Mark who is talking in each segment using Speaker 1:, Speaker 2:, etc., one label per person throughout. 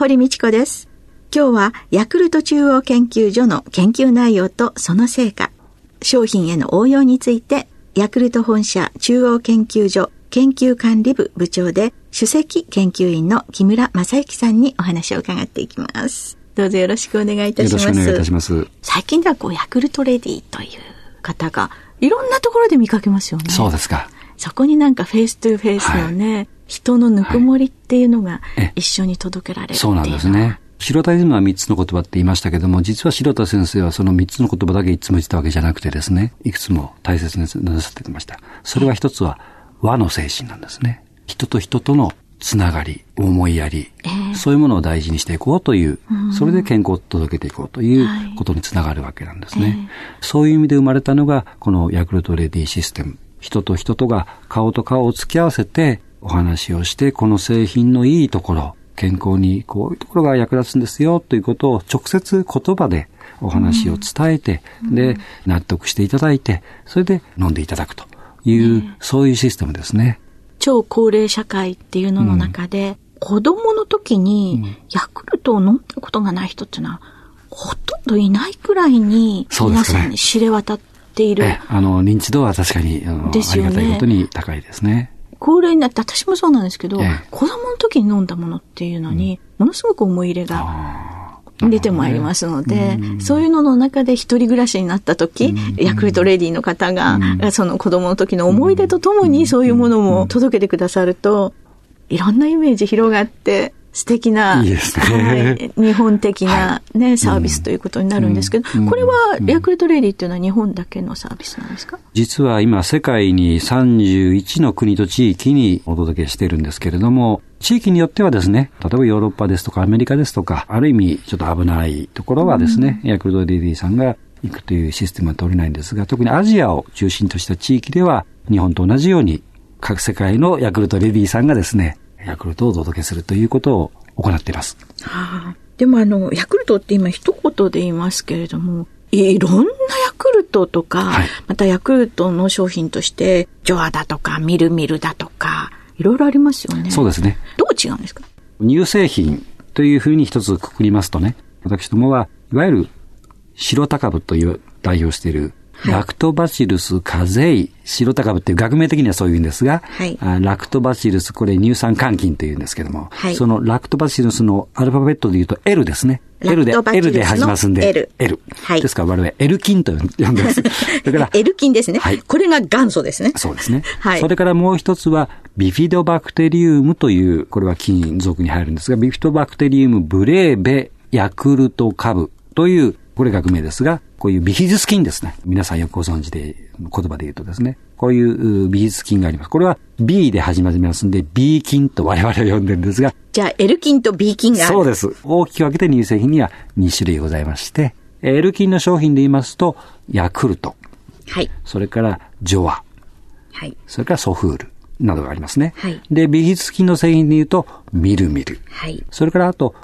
Speaker 1: 堀道子です今日はヤクルト中央研究所の研究内容とその成果商品への応用についてヤクルト本社中央研究所研究管理部部長で首席研究員の木村正幸さんにお話を伺っていきます。どうぞよろしくお願いいたします。よろしくお願いいたします。最近ではこう、ヤクルトレディという方が、いろんなところで見かけますよね。
Speaker 2: そうですか。
Speaker 1: そこになんか face to face のね、はい、人のぬくもりっていうのが一緒に届けられる
Speaker 2: そうなんですね。代田イズムは3つの言葉って言いましたけども、実は代田先生はその3つの言葉だけいつも言ってたわけじゃなくてですね、いくつも大切になさってました。それは一つは和の精神なんですね。人と人とのつながり、思いやり、えー、そういうものを大事にしていこうという、それで健康を届けていこうということにつながるわけなんですね。はいえー、そういう意味で生まれたのが、このヤクルトレディシステム。人と人とが顔と顔を突き合わせてお話をして、この製品のいいところ、健康にこういうところが役立つんですよということを直接言葉でお話を伝えて、うん、で、納得していただいて、それで飲んでいただくという、うん、そういうシステムですね。
Speaker 1: 超高齢社会っていうのの中で、うん、子供の時にヤクルトを飲んだことがない人っていうのは、ほとんどいないくらいに皆さんに知れ渡っている。ね、
Speaker 2: あの、認知度は確かに、ね、ありがたいことに高いですね。
Speaker 1: 高齢になって、私もそうなんですけど、ええ、子供の時に飲んだものっていうのに、ものすごく思い入れが出てまいりますので、そういうのの中で一人暮らしになった時、ヤクルトレディの方が、その子供の時の思い出とともにそういうものも届けてくださると、いろんなイメージ広がって、素敵な、いいね、はい、日本的なね、はい、サービスということになるんですけど、うん、これはヤクルトレディっていうのは日本だけのサービスなんですか？
Speaker 2: 実は今世界に31の国と地域にお届けしているんですけれども、地域によってはですね、例えばヨーロッパですとかアメリカですとか、ある意味ちょっと危ないところはですね、うん、ヤクルトレディさんが行くというシステムは取れないんですが、特にアジアを中心とした地域では、日本と同じように各世界のヤクルトレディさんがですね、ヤクルトをお届けするということを行っています。
Speaker 1: はあ、でもあの、ヤクルトって今一言で言いますけれども、いろんなヤクルトとか、はい、またヤクルトの商品として、ジョアだとか、ミルミルだとか、いろいろありますよね。
Speaker 2: そうですね。
Speaker 1: どう違うんですか？
Speaker 2: 乳製品というふうに一つくくりますとね、私どもは、いわゆる白高株という代表しているラクトバシルスカゼイ、白高部っていう学名的にはそういうんですが、はい、ラクトバシルス、これ乳酸換菌というんですけども、はい、そのラクトバシルスのアルファベットで言うと L ですね。L で、L で始ますんで、L。L。はい。ですから我々 L 菌と呼んでます。だ
Speaker 1: から、L 菌ですね。はい。これが元祖ですね。
Speaker 2: そうですね。はい。それからもう一つは、ビフィドバクテリウムという、これは菌属に入るんですが、ビフィドバクテリウムブレーベヤクルト株という、これ学名ですが、こういうビフィズス菌ですね。皆さんよくご存知で、言葉で言うとですね。こういうビフィズス菌があります。これは B で始まりますんで、B 菌と我々は呼んでるんですが。
Speaker 1: じゃあ L 菌と B 菌が
Speaker 2: そうです。大きく分けて乳製品には2種類ございまして、L 菌の商品で言いますと、ヤクルト。はい。それからジョア。はい。それからソフール。などがありますね。はい。で、ビフィズス菌の製品で言うと、ミルミル。はい。それからあと、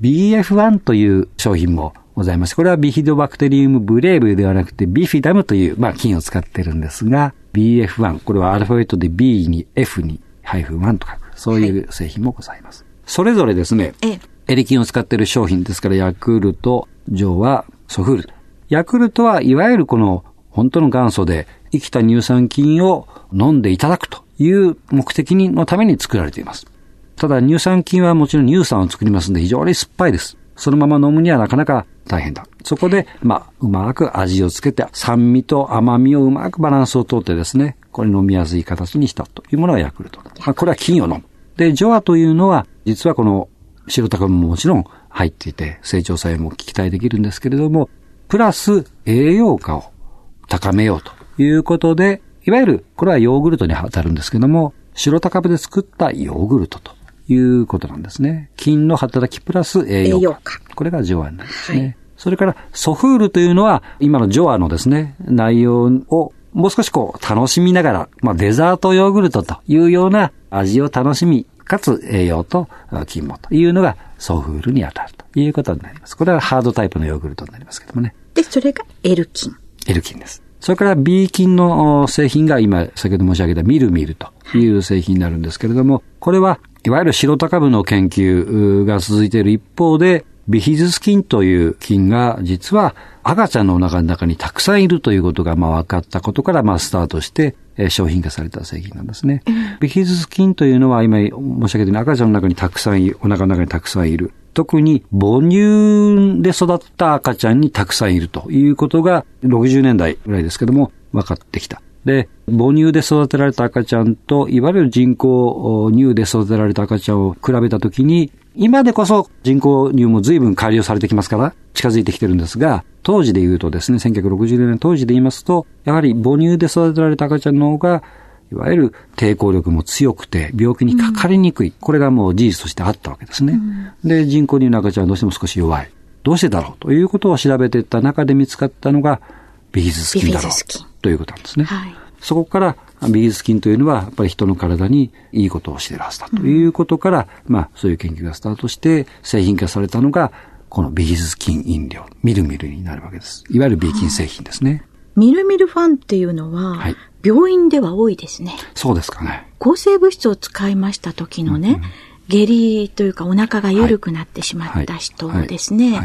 Speaker 2: BF1 という商品もございまして、これはビヒドバクテリウムブレーブではなくてビフィダムという、まあ、菌を使ってるんですが、BF1、これはアルファベットで B に F にハイフン1と書く、そういう製品もございます。はい、それぞれですね、エリキンを使っている商品ですから、ヤクルト、ジョはソフール。ヤクルトはいわゆるこの本当の元祖で生きた乳酸菌を飲んでいただくという目的のために作られています。ただ乳酸菌はもちろん乳酸を作りますので非常に酸っぱいです。そのまま飲むにはなかなか大変だ。そこで、まあ、うまく味をつけて、酸味と甘みをうまくバランスをとってですね、これ飲みやすい形にしたというものがヤクルト。まあ、これは金を飲む。で、ジョアというのは、実はこの白タカももちろん入っていて、成長作用も期待できるんですけれども、プラス栄養価を高めようということで、いわゆる、これはヨーグルトに当たるんですけども、白高部で作ったヨーグルトということなんですね。菌の働きプラス栄養価。これがジョアになりますね。はい、それから、ソフールというのは、今のジョアのですね、内容をもう少しこう、楽しみながら、まあ、デザートヨーグルトというような味を楽しみ、かつ栄養と菌もというのがソフールに当たるということになります。これはハードタイプのヨーグルトになりますけどもね。
Speaker 1: で、それが L 菌。
Speaker 2: L 菌です。それから B 菌の製品が今、先ほど申し上げたミルミルという製品になるんですけれども、これはいわゆる白高部の研究が続いている一方で、ビヒズス菌という菌が実は赤ちゃんのお腹の中にたくさんいるということがまあ分かったことからまあスタートして、え商品化された製品なんですね。ビヒズス菌というのは今申し上げたように赤ちゃんの中にたくさんいる、お腹の中にたくさんいる。特に母乳で育った赤ちゃんにたくさんいるということが60年代ぐらいですけども分かってきた。で、母乳で育てられた赤ちゃんと、いわゆる人工乳で育てられた赤ちゃんを比べたときに、今でこそ人工乳も随分改良されてきますから、近づいてきてるんですが、当時で言うとですね、1960年当時で言いますと、やはり母乳で育てられた赤ちゃんの方が、いわゆる抵抗力も強くて、病気にかかりにくい。うん、これがもう事実としてあったわけですね。うん、で、人工乳の赤ちゃんはどうしても少し弱い。どうしてだろうということを調べていった中で見つかったのが、ビフィズス菌だろうということなんですね。はい、そこからビフィズス菌というのは、やっぱり人の体にいいことをしているはずだということから、うん、まあ、そういう研究がスタートして製品化されたのが、このビフィズス菌飲料、ミルミルになるわけです。いわゆる B 菌製品ですね。
Speaker 1: ミルミルファンっていうのは、はい、病院では多いですね。
Speaker 2: そうですかね。
Speaker 1: 抗生物質を使いました時のね、うんうん下痢というかお腹が緩くなってしまった人ですね、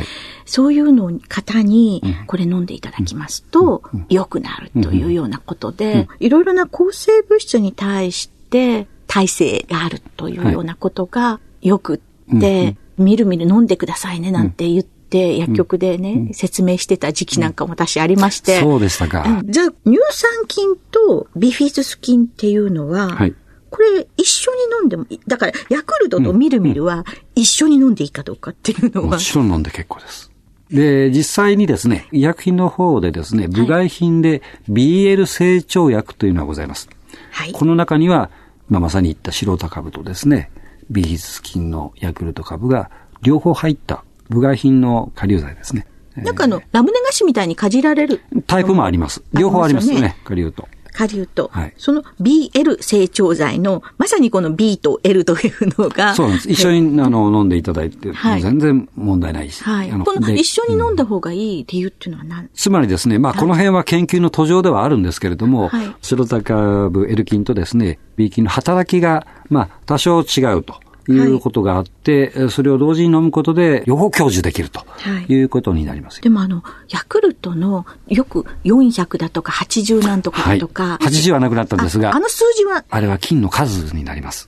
Speaker 1: そういうの方にこれ飲んでいただきますと良くなるというようなことで、いろいろな抗生物質に対して耐性があるというようなことがよくって、みるみる飲んでくださいねなんて言って、薬局でね、説明してた時期なんかも私ありまして。
Speaker 2: そうでしたか。
Speaker 1: じゃあ、乳酸菌とビフィズス菌っていうのは、はい、これ一緒に飲んでもいい。だから、ヤクルトとミルミルは一緒に飲んでいいかどうかっていうのは。
Speaker 2: もちろん飲んで結構です。で、実際にですね、医薬品の方でですね、部外品で BL 成長薬というのがございます。はい。この中には、まあ、まさに言った白田株とですね、ビーズ菌のヤクルト株が両方入った部外品の下流剤ですね。
Speaker 1: なんかあの、ラムネ菓子みたいにかじられる。
Speaker 2: タイプもあります。両方ありますよね、下流と。
Speaker 1: 下流と、はい、その BL 成長剤の、まさにこの B と L というのが。
Speaker 2: そうなんです。一緒にあの飲んでいただいて、はい、全然問題ないし。
Speaker 1: はい。この一緒に飲んだ方がいい理由っていうのは何、
Speaker 2: つまりですね、まあこの辺は研究の途上ではあるんですけれども、はい、白高部 L 菌とですね、B 菌の働きが、まあ多少違うと。いうことがあって、はい、それを同時に飲むことで、両方享受できるということになります。はい、
Speaker 1: でもあの、ヤクルトのよく400だとか80なんとかだとか。はい、
Speaker 2: 80はなくなったんですが。
Speaker 1: あの数字は？
Speaker 2: あれは金の数になります。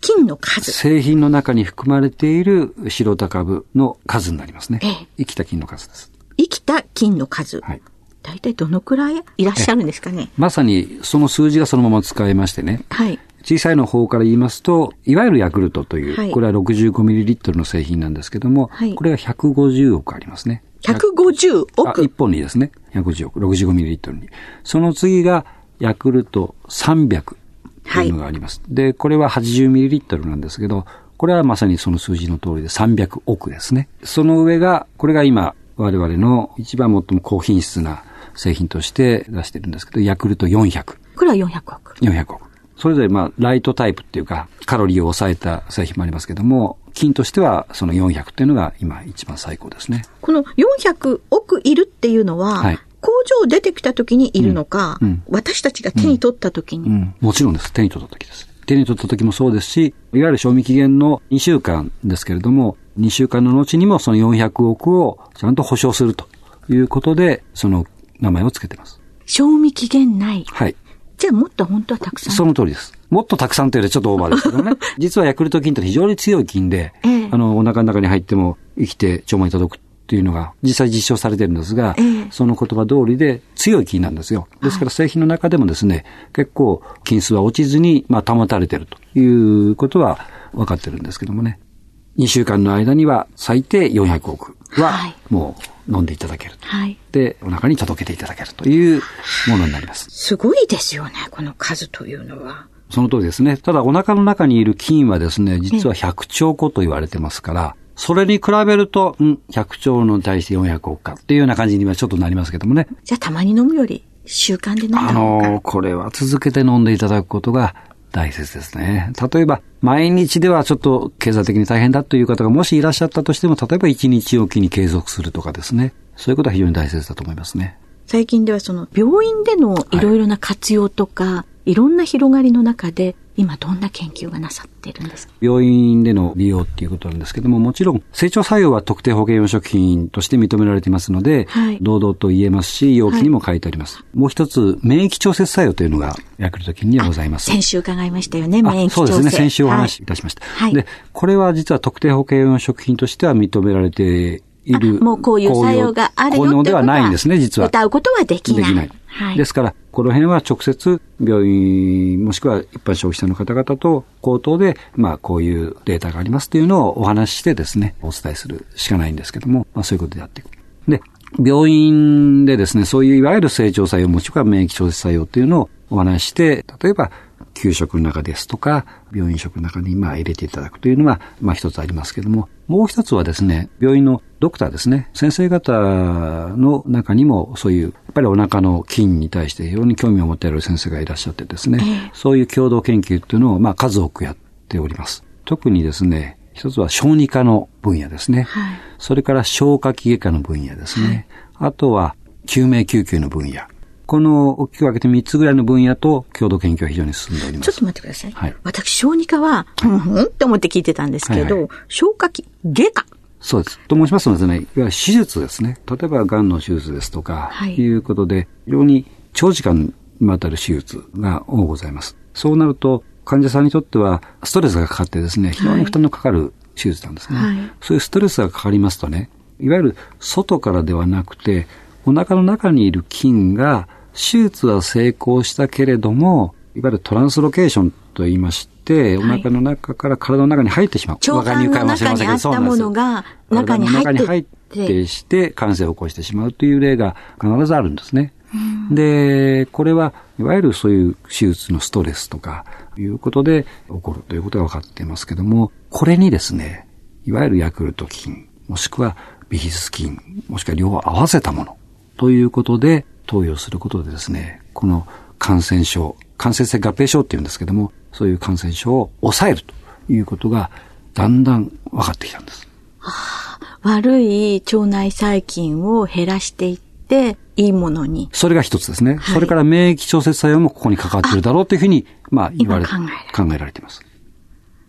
Speaker 1: 金の数
Speaker 2: 製品の中に含まれている白高部の数になりますね。ええ、生きた金の数です。
Speaker 1: 生きた金の数。はい。大体どのくらいいらっしゃるんですかね
Speaker 2: まさにその数字がそのまま使えましてね。はい。小さいの方から言いますと、いわゆるヤクルトという、はい、これは 65ml の製品なんですけども、はい、これが150億ありますね。
Speaker 1: 150億
Speaker 2: ?1 本にですね。150億、65ml に。その次が、ヤクルト300というのがあります。はい、で、これは 80ml なんですけど、これはまさにその数字の通りで300億ですね。その上が、これが今、我々の一番最も高品質な製品として出してるんですけど、ヤクルト400。
Speaker 1: これは400億。
Speaker 2: 400億。それぞれまあ、ライトタイプっていうか、カロリーを抑えた製品もありますけども、金としてはその400っていうのが今一番最高ですね。
Speaker 1: この400億いるっていうのは、はい、工場出てきた時にいるのか、うんうん、私たちが手に取った時に、うん、
Speaker 2: もちろんです。手に取った時です。手に取った時もそうですし、いわゆる賞味期限の2週間ですけれども、2週間の後にもその400億をちゃんと保証するということで、その名前を付けてます。
Speaker 1: 賞味期限ない。
Speaker 2: はい。
Speaker 1: じゃあもっと本当はたくさん
Speaker 2: その通りです。もっとたくさんというよりちょっとオーバーですけどね。実はヤクルト菌って非常に強い菌で、ええ、あの、お腹の中に入っても生きて腸に届くっていうのが実際実証されてるんですが、え、その言葉通りで強い菌なんですよ。ですから製品の中でもですね、結構菌数は落ちずに、まあ、保たれてるということは分かってるんですけどもね。2週間の間には最低400億はもう飲んでいただける。はい。で、お腹に届けていただけるというものになります。
Speaker 1: すごいですよね、この数というのは。
Speaker 2: その通りですね。ただお腹の中にいる菌はですね、実は100兆個と言われてますから、それに比べると、うん、100兆の対して400億かっていうような感じにはちょっとなりますけどもね。
Speaker 1: じゃあたまに飲むより習慣で飲んだ
Speaker 2: あの、これは続けて飲んでいただくことが大切ですね。例えば、毎日ではちょっと経済的に大変だという方がもしいらっしゃったとしても、例えば1日おきに継続するとかですね。そういうことは非常に大切だと思いますね。
Speaker 1: 最近ではその病院でのいろいろな活用とか、はい、いろんな広がりの中で、今どんな研究がなさってるんですか？
Speaker 2: 病院での利用っていうことなんですけども、もちろん成長作用は特定保険用食品として認められていますので、はい、堂々と言えますし、容器にも書いてあります。はい、もう一つ、免疫調節作用というのがヤクルト菌にはございます。
Speaker 1: 先週伺いましたよね、免疫調節。
Speaker 2: そうですね、先週お話しいたしました。はい、で、これは実は特定保険用食品としては認められている。
Speaker 1: もうこういう作用があるよ
Speaker 2: ってではないんですね、実は。
Speaker 1: 歌うことはできない。できない。
Speaker 2: はい、ですから、この辺は直接病院、もしくは一般消費者の方々と口頭で、まあこういうデータがありますというのをお話ししてですね、お伝えするしかないんですけども、まあそういうことでやっていく。で、病院でですね、そういういわゆる成長作用、もしくは免疫調節作用っていうのをお話しして、例えば給食の中ですとか、病院食の中にまあ入れていただくというのが、まあ一つありますけども、もう一つはですね、病院のドクターですね、先生方の中にもそういう、やっぱりお腹の菌に対して非常に興味を持っている先生がいらっしゃってですね、そういう共同研究っていうのをまあ数多くやっております。特にですね、一つは小児科の分野ですね。はい、それから消化器外科の分野ですね。はい、あとは救命救急の分野。この大きく分けて3つぐらいの分野と共同研究は非常に進んでおります。
Speaker 1: ちょっと待ってください。はい、私、小児科は、ふんふんって思って聞いてたんですけど、はいはい、消化器、外科。
Speaker 2: そうです。と申しますとですね、いわゆる手術ですね。例えば、癌の手術ですとか、はい、いうことで、非常に長時間にわたる手術が多ございます。そうなると、患者さんにとっては、ストレスがかかってですね、非常に負担のかかる手術なんですね。はい、そういうストレスがかかりますとね、いわゆる外からではなくて、お腹の中にいる菌が手術は成功したけれども、いわゆるトランスロケーションと言いまして、お腹の中から体の中に入ってしまう。
Speaker 1: 腸管の中にあったものが中に入って。入って
Speaker 2: して感染を起こしてしまうという例が必ずあるんですね。で、これはいわゆるそういう手術のストレスとかいうことで起こるということが分かっていますけども、これにですね、いわゆるヤクルト菌、もしくはビフィズス菌、もしくは両方合わせたものということで、投与することでですね、この感染症、感染性合併症っていうんですけども、そういう感染症を抑えるということがだんだん分かってきたんです。
Speaker 1: はあ、悪い腸内細菌を減らしていって、いいものに。
Speaker 2: それが一つですね。はい、それから免疫調節作用もここに関わっているだろうというふうに、まあ言われて、考えられています。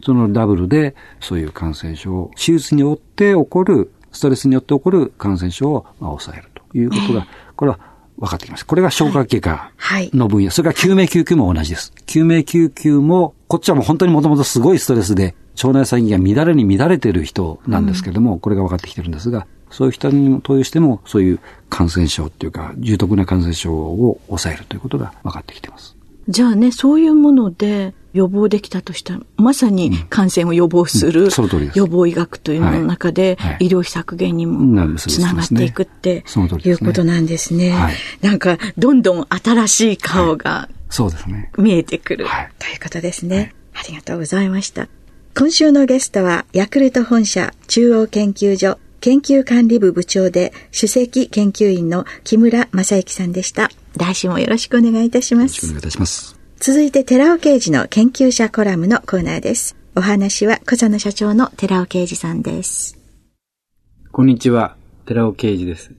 Speaker 2: そのダブルで、そういう感染症、手術によって起こる、ストレスによって起こる感染症を抑えるということが、これは分かってきました。これが消化器科の分野。はい、それから救命救急も同じです。救命救急も、こっちはもう本当にもともとすごいストレスで、腸内細菌が乱れに乱れている人なんですけども、うん、これが分かってきてるんですが、そういう人に投与しても、そういう感染症っていうか、重篤な感染症を抑えるということが分かってきています。
Speaker 1: じゃあね、そういうもので予防できたとしたら、まさに感染を予防する、予防医学というのの中で、医療費削減にもつながっていくっていうことなんですね。なんか、どんどん新しい顔が。見えてくる、ということですね。ありがとうございました。今週のゲストは、ヤクルト本社中央研究所研究管理部部長で首席研究員の木村正幸さんでした。来週もよろしくお願いいたします。
Speaker 2: よろしくお願いいたします。
Speaker 1: 続いて、寺尾刑事の研究者コラムのコーナーです。お話は、小佐野社長の寺尾刑事さんです。
Speaker 3: こんにちは、寺尾刑事です。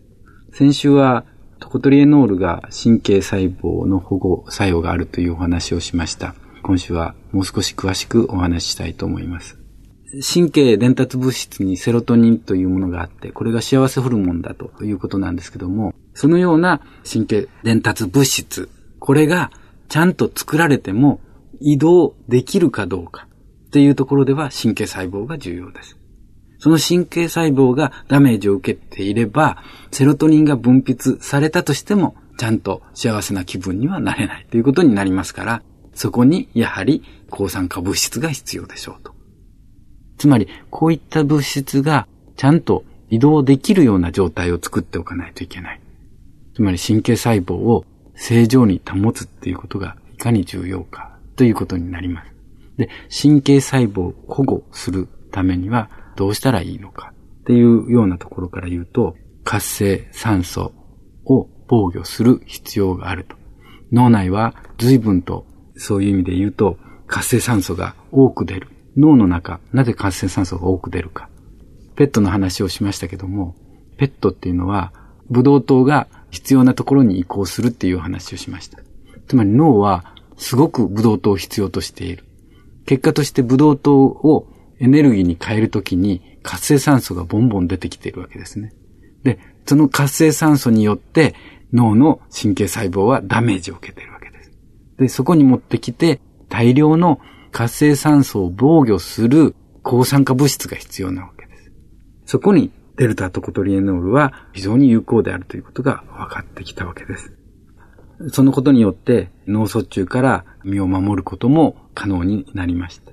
Speaker 3: 先週は、トコトリエノールが神経細胞の保護作用があるというお話をしました。今週はもう少し詳しくお話ししたいと思います。神経伝達物質にセロトニンというものがあって、これが幸せホルモンだということなんですけども、そのような神経伝達物質、これがちゃんと作られても移動できるかどうかっていうところでは神経細胞が重要です。その神経細胞がダメージを受けていれば、セロトニンが分泌されたとしても、ちゃんと幸せな気分にはなれないということになりますから、そこにやはり抗酸化物質が必要でしょうと。つまり、こういった物質がちゃんと移動できるような状態を作っておかないといけない。つまり神経細胞を正常に保つっていうことがいかに重要かということになります。で、神経細胞を保護するためにはどうしたらいいのかっていうようなところから言うと、活性酸素を防御する必要があると。脳内は随分とそういう意味で言うと活性酸素が多く出る。脳の中、なぜ活性酸素が多く出るか。ペットの話をしましたけども、ペットっていうのはブドウ糖が必要なところに移行するっていう話をしました。つまり脳はすごくブドウ糖を必要としている。結果としてブドウ糖をエネルギーに変えるときに活性酸素がボンボン出てきているわけですね。で、その活性酸素によって脳の神経細胞はダメージを受けているわけです。で、そこに持ってきて大量の活性酸素を防御する抗酸化物質が必要なわけです。そこにデルタトコトリエノールは非常に有効であるということが分かってきたわけです。そのことによって脳卒中から身を守ることも可能になりました。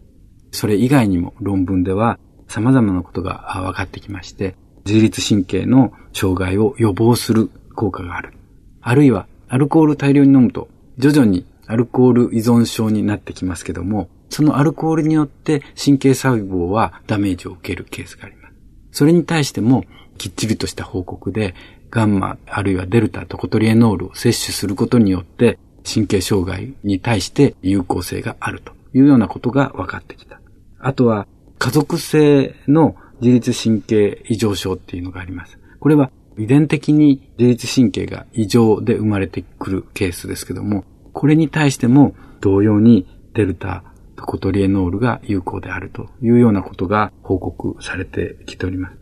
Speaker 3: それ以外にも論文では様々なことが分かってきまして、自律神経の障害を予防する効果がある。あるいは、アルコール大量に飲むと、徐々にアルコール依存症になってきますけども、そのアルコールによって神経細胞はダメージを受けるケースがあります。それに対しても、きっちりとした報告で、ガンマあるいはデルタとコトリエノールを摂取することによって、神経障害に対して有効性があるというようなことが分かってきた。あとは、家族性の自律神経異常症っていうのがあります。これは遺伝的に自律神経が異常で生まれてくるケースですけども、これに対しても同様にデルタコトリエノールが有効であるというようなことが報告されてきております。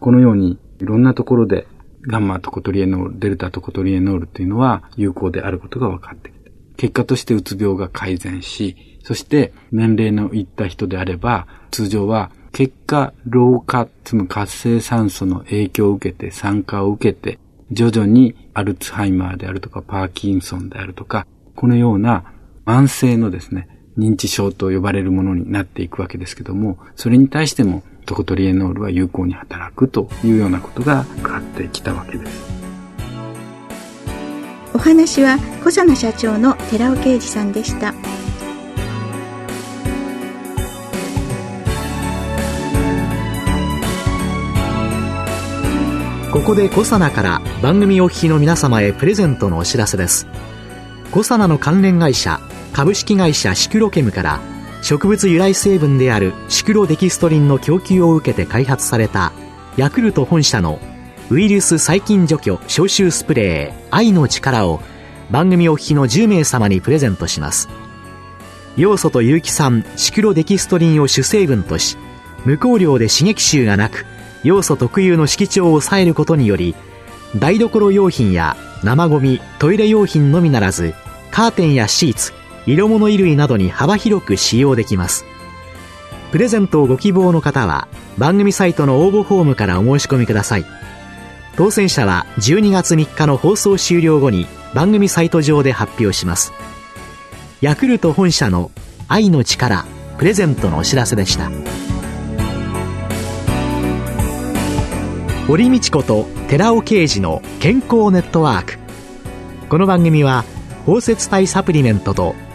Speaker 3: このようにいろんなところでガンマとコトリエノール、デルタとコトリエノールっていうのは有効であることが分かってきた。結果としてうつ病が改善し、そして年齢のいった人であれば、通常は結果老化、つまり活性酸素の影響を受けて、酸化を受けて、徐々にアルツハイマーであるとかパーキンソンであるとか、このような慢性のですね、認知症と呼ばれるものになっていくわけですけども、それに対してもトコトリエノールは有効に働くというようなことが分かってきたわけです。
Speaker 1: お話は小佐奈社長の寺尾啓二さんでした。
Speaker 4: ここでコサナから番組お聞きの皆様へプレゼントのお知らせですコサナの関連会社株式会社シクロケムから植物由来成分であるシクロデキストリンの供給を受けて開発されたヤクルト本社のウイルス細菌除去消臭スプレー愛の力を番組お聞きの10名様にプレゼントします。要素と有機酸シクロデキストリンを主成分とし無香料で刺激臭がなく要素特有の色調を抑えることにより台所用品や生ゴミトイレ用品のみならずカーテンやシーツ色物衣類などに幅広く使用できます。プレゼントをご希望の方は番組サイトの応募フォームからお申し込みください。当選者は12月3日の放送終了後に番組サイト上で発表します。ヤクルト本社の愛の力プレゼントのお知らせでした。堀道子と寺尾啓二の健康ネットワーク。この番組は包摂体サプリメントと